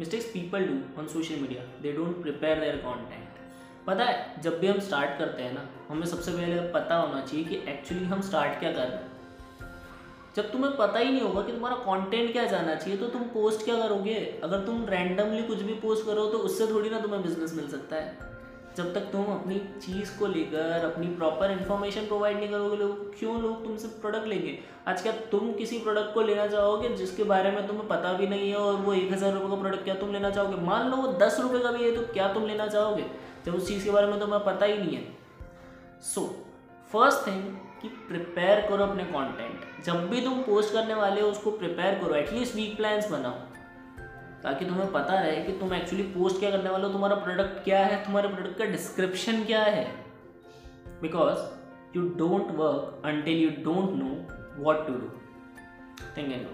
Mistakes people do on social media they don't prepare their content पता है, जब भी हम स्टार्ट करते हैं ना, हमें सबसे पहले पता होना चाहिए कि एक्चुअली हम स्टार्ट क्या कर रहे हैं। जब तुम्हें पता ही नहीं होगा कि तुम्हारा कंटेंट क्या जाना चाहिए तो तुम पोस्ट क्या करोगे? अगर तुम रैंडमली कुछ भी पोस्ट करो तो उससे थोड़ी ना तुम्हें बिज़नेस मिल सकता है। जब तक तुम अपनी चीज़ को लेकर, अपनी प्रॉपर इन्फॉर्मेशन प्रोवाइड नहीं करोगे लोग, क्यों लोग तुमसे प्रोडक्ट लेंगे? आज क्या तुम किसी प्रोडक्ट को लेना चाहोगे जिसके बारे में तुम्हें पता भी नहीं है और वो एक हज़ार रुपये का प्रोडक्ट क्या तुम लेना चाहोगे? मान लो वो दस रुपये का भी है तो क्या तुम लेना चाहोगे? जब उस चीज़ के बारे में तुम्हें पता ही नहीं है। सो फ़र्स्ट थिंग कि प्रिपेयर करो अपने कंटेंट जब भी तुम पोस्ट करने वाले हो, उसको प्रिपेयर करो। एटलीस्ट वीक प्लान्स बनाओ। ताकि तुम्हें पता रहे कि तुम एक्चुअली पोस्ट क्या करने वाले हो, तुम्हारा प्रोडक्ट क्या है, तुम्हारे प्रोडक्ट का डिस्क्रिप्शन क्या है। Because you don't work until you don't know what to do think and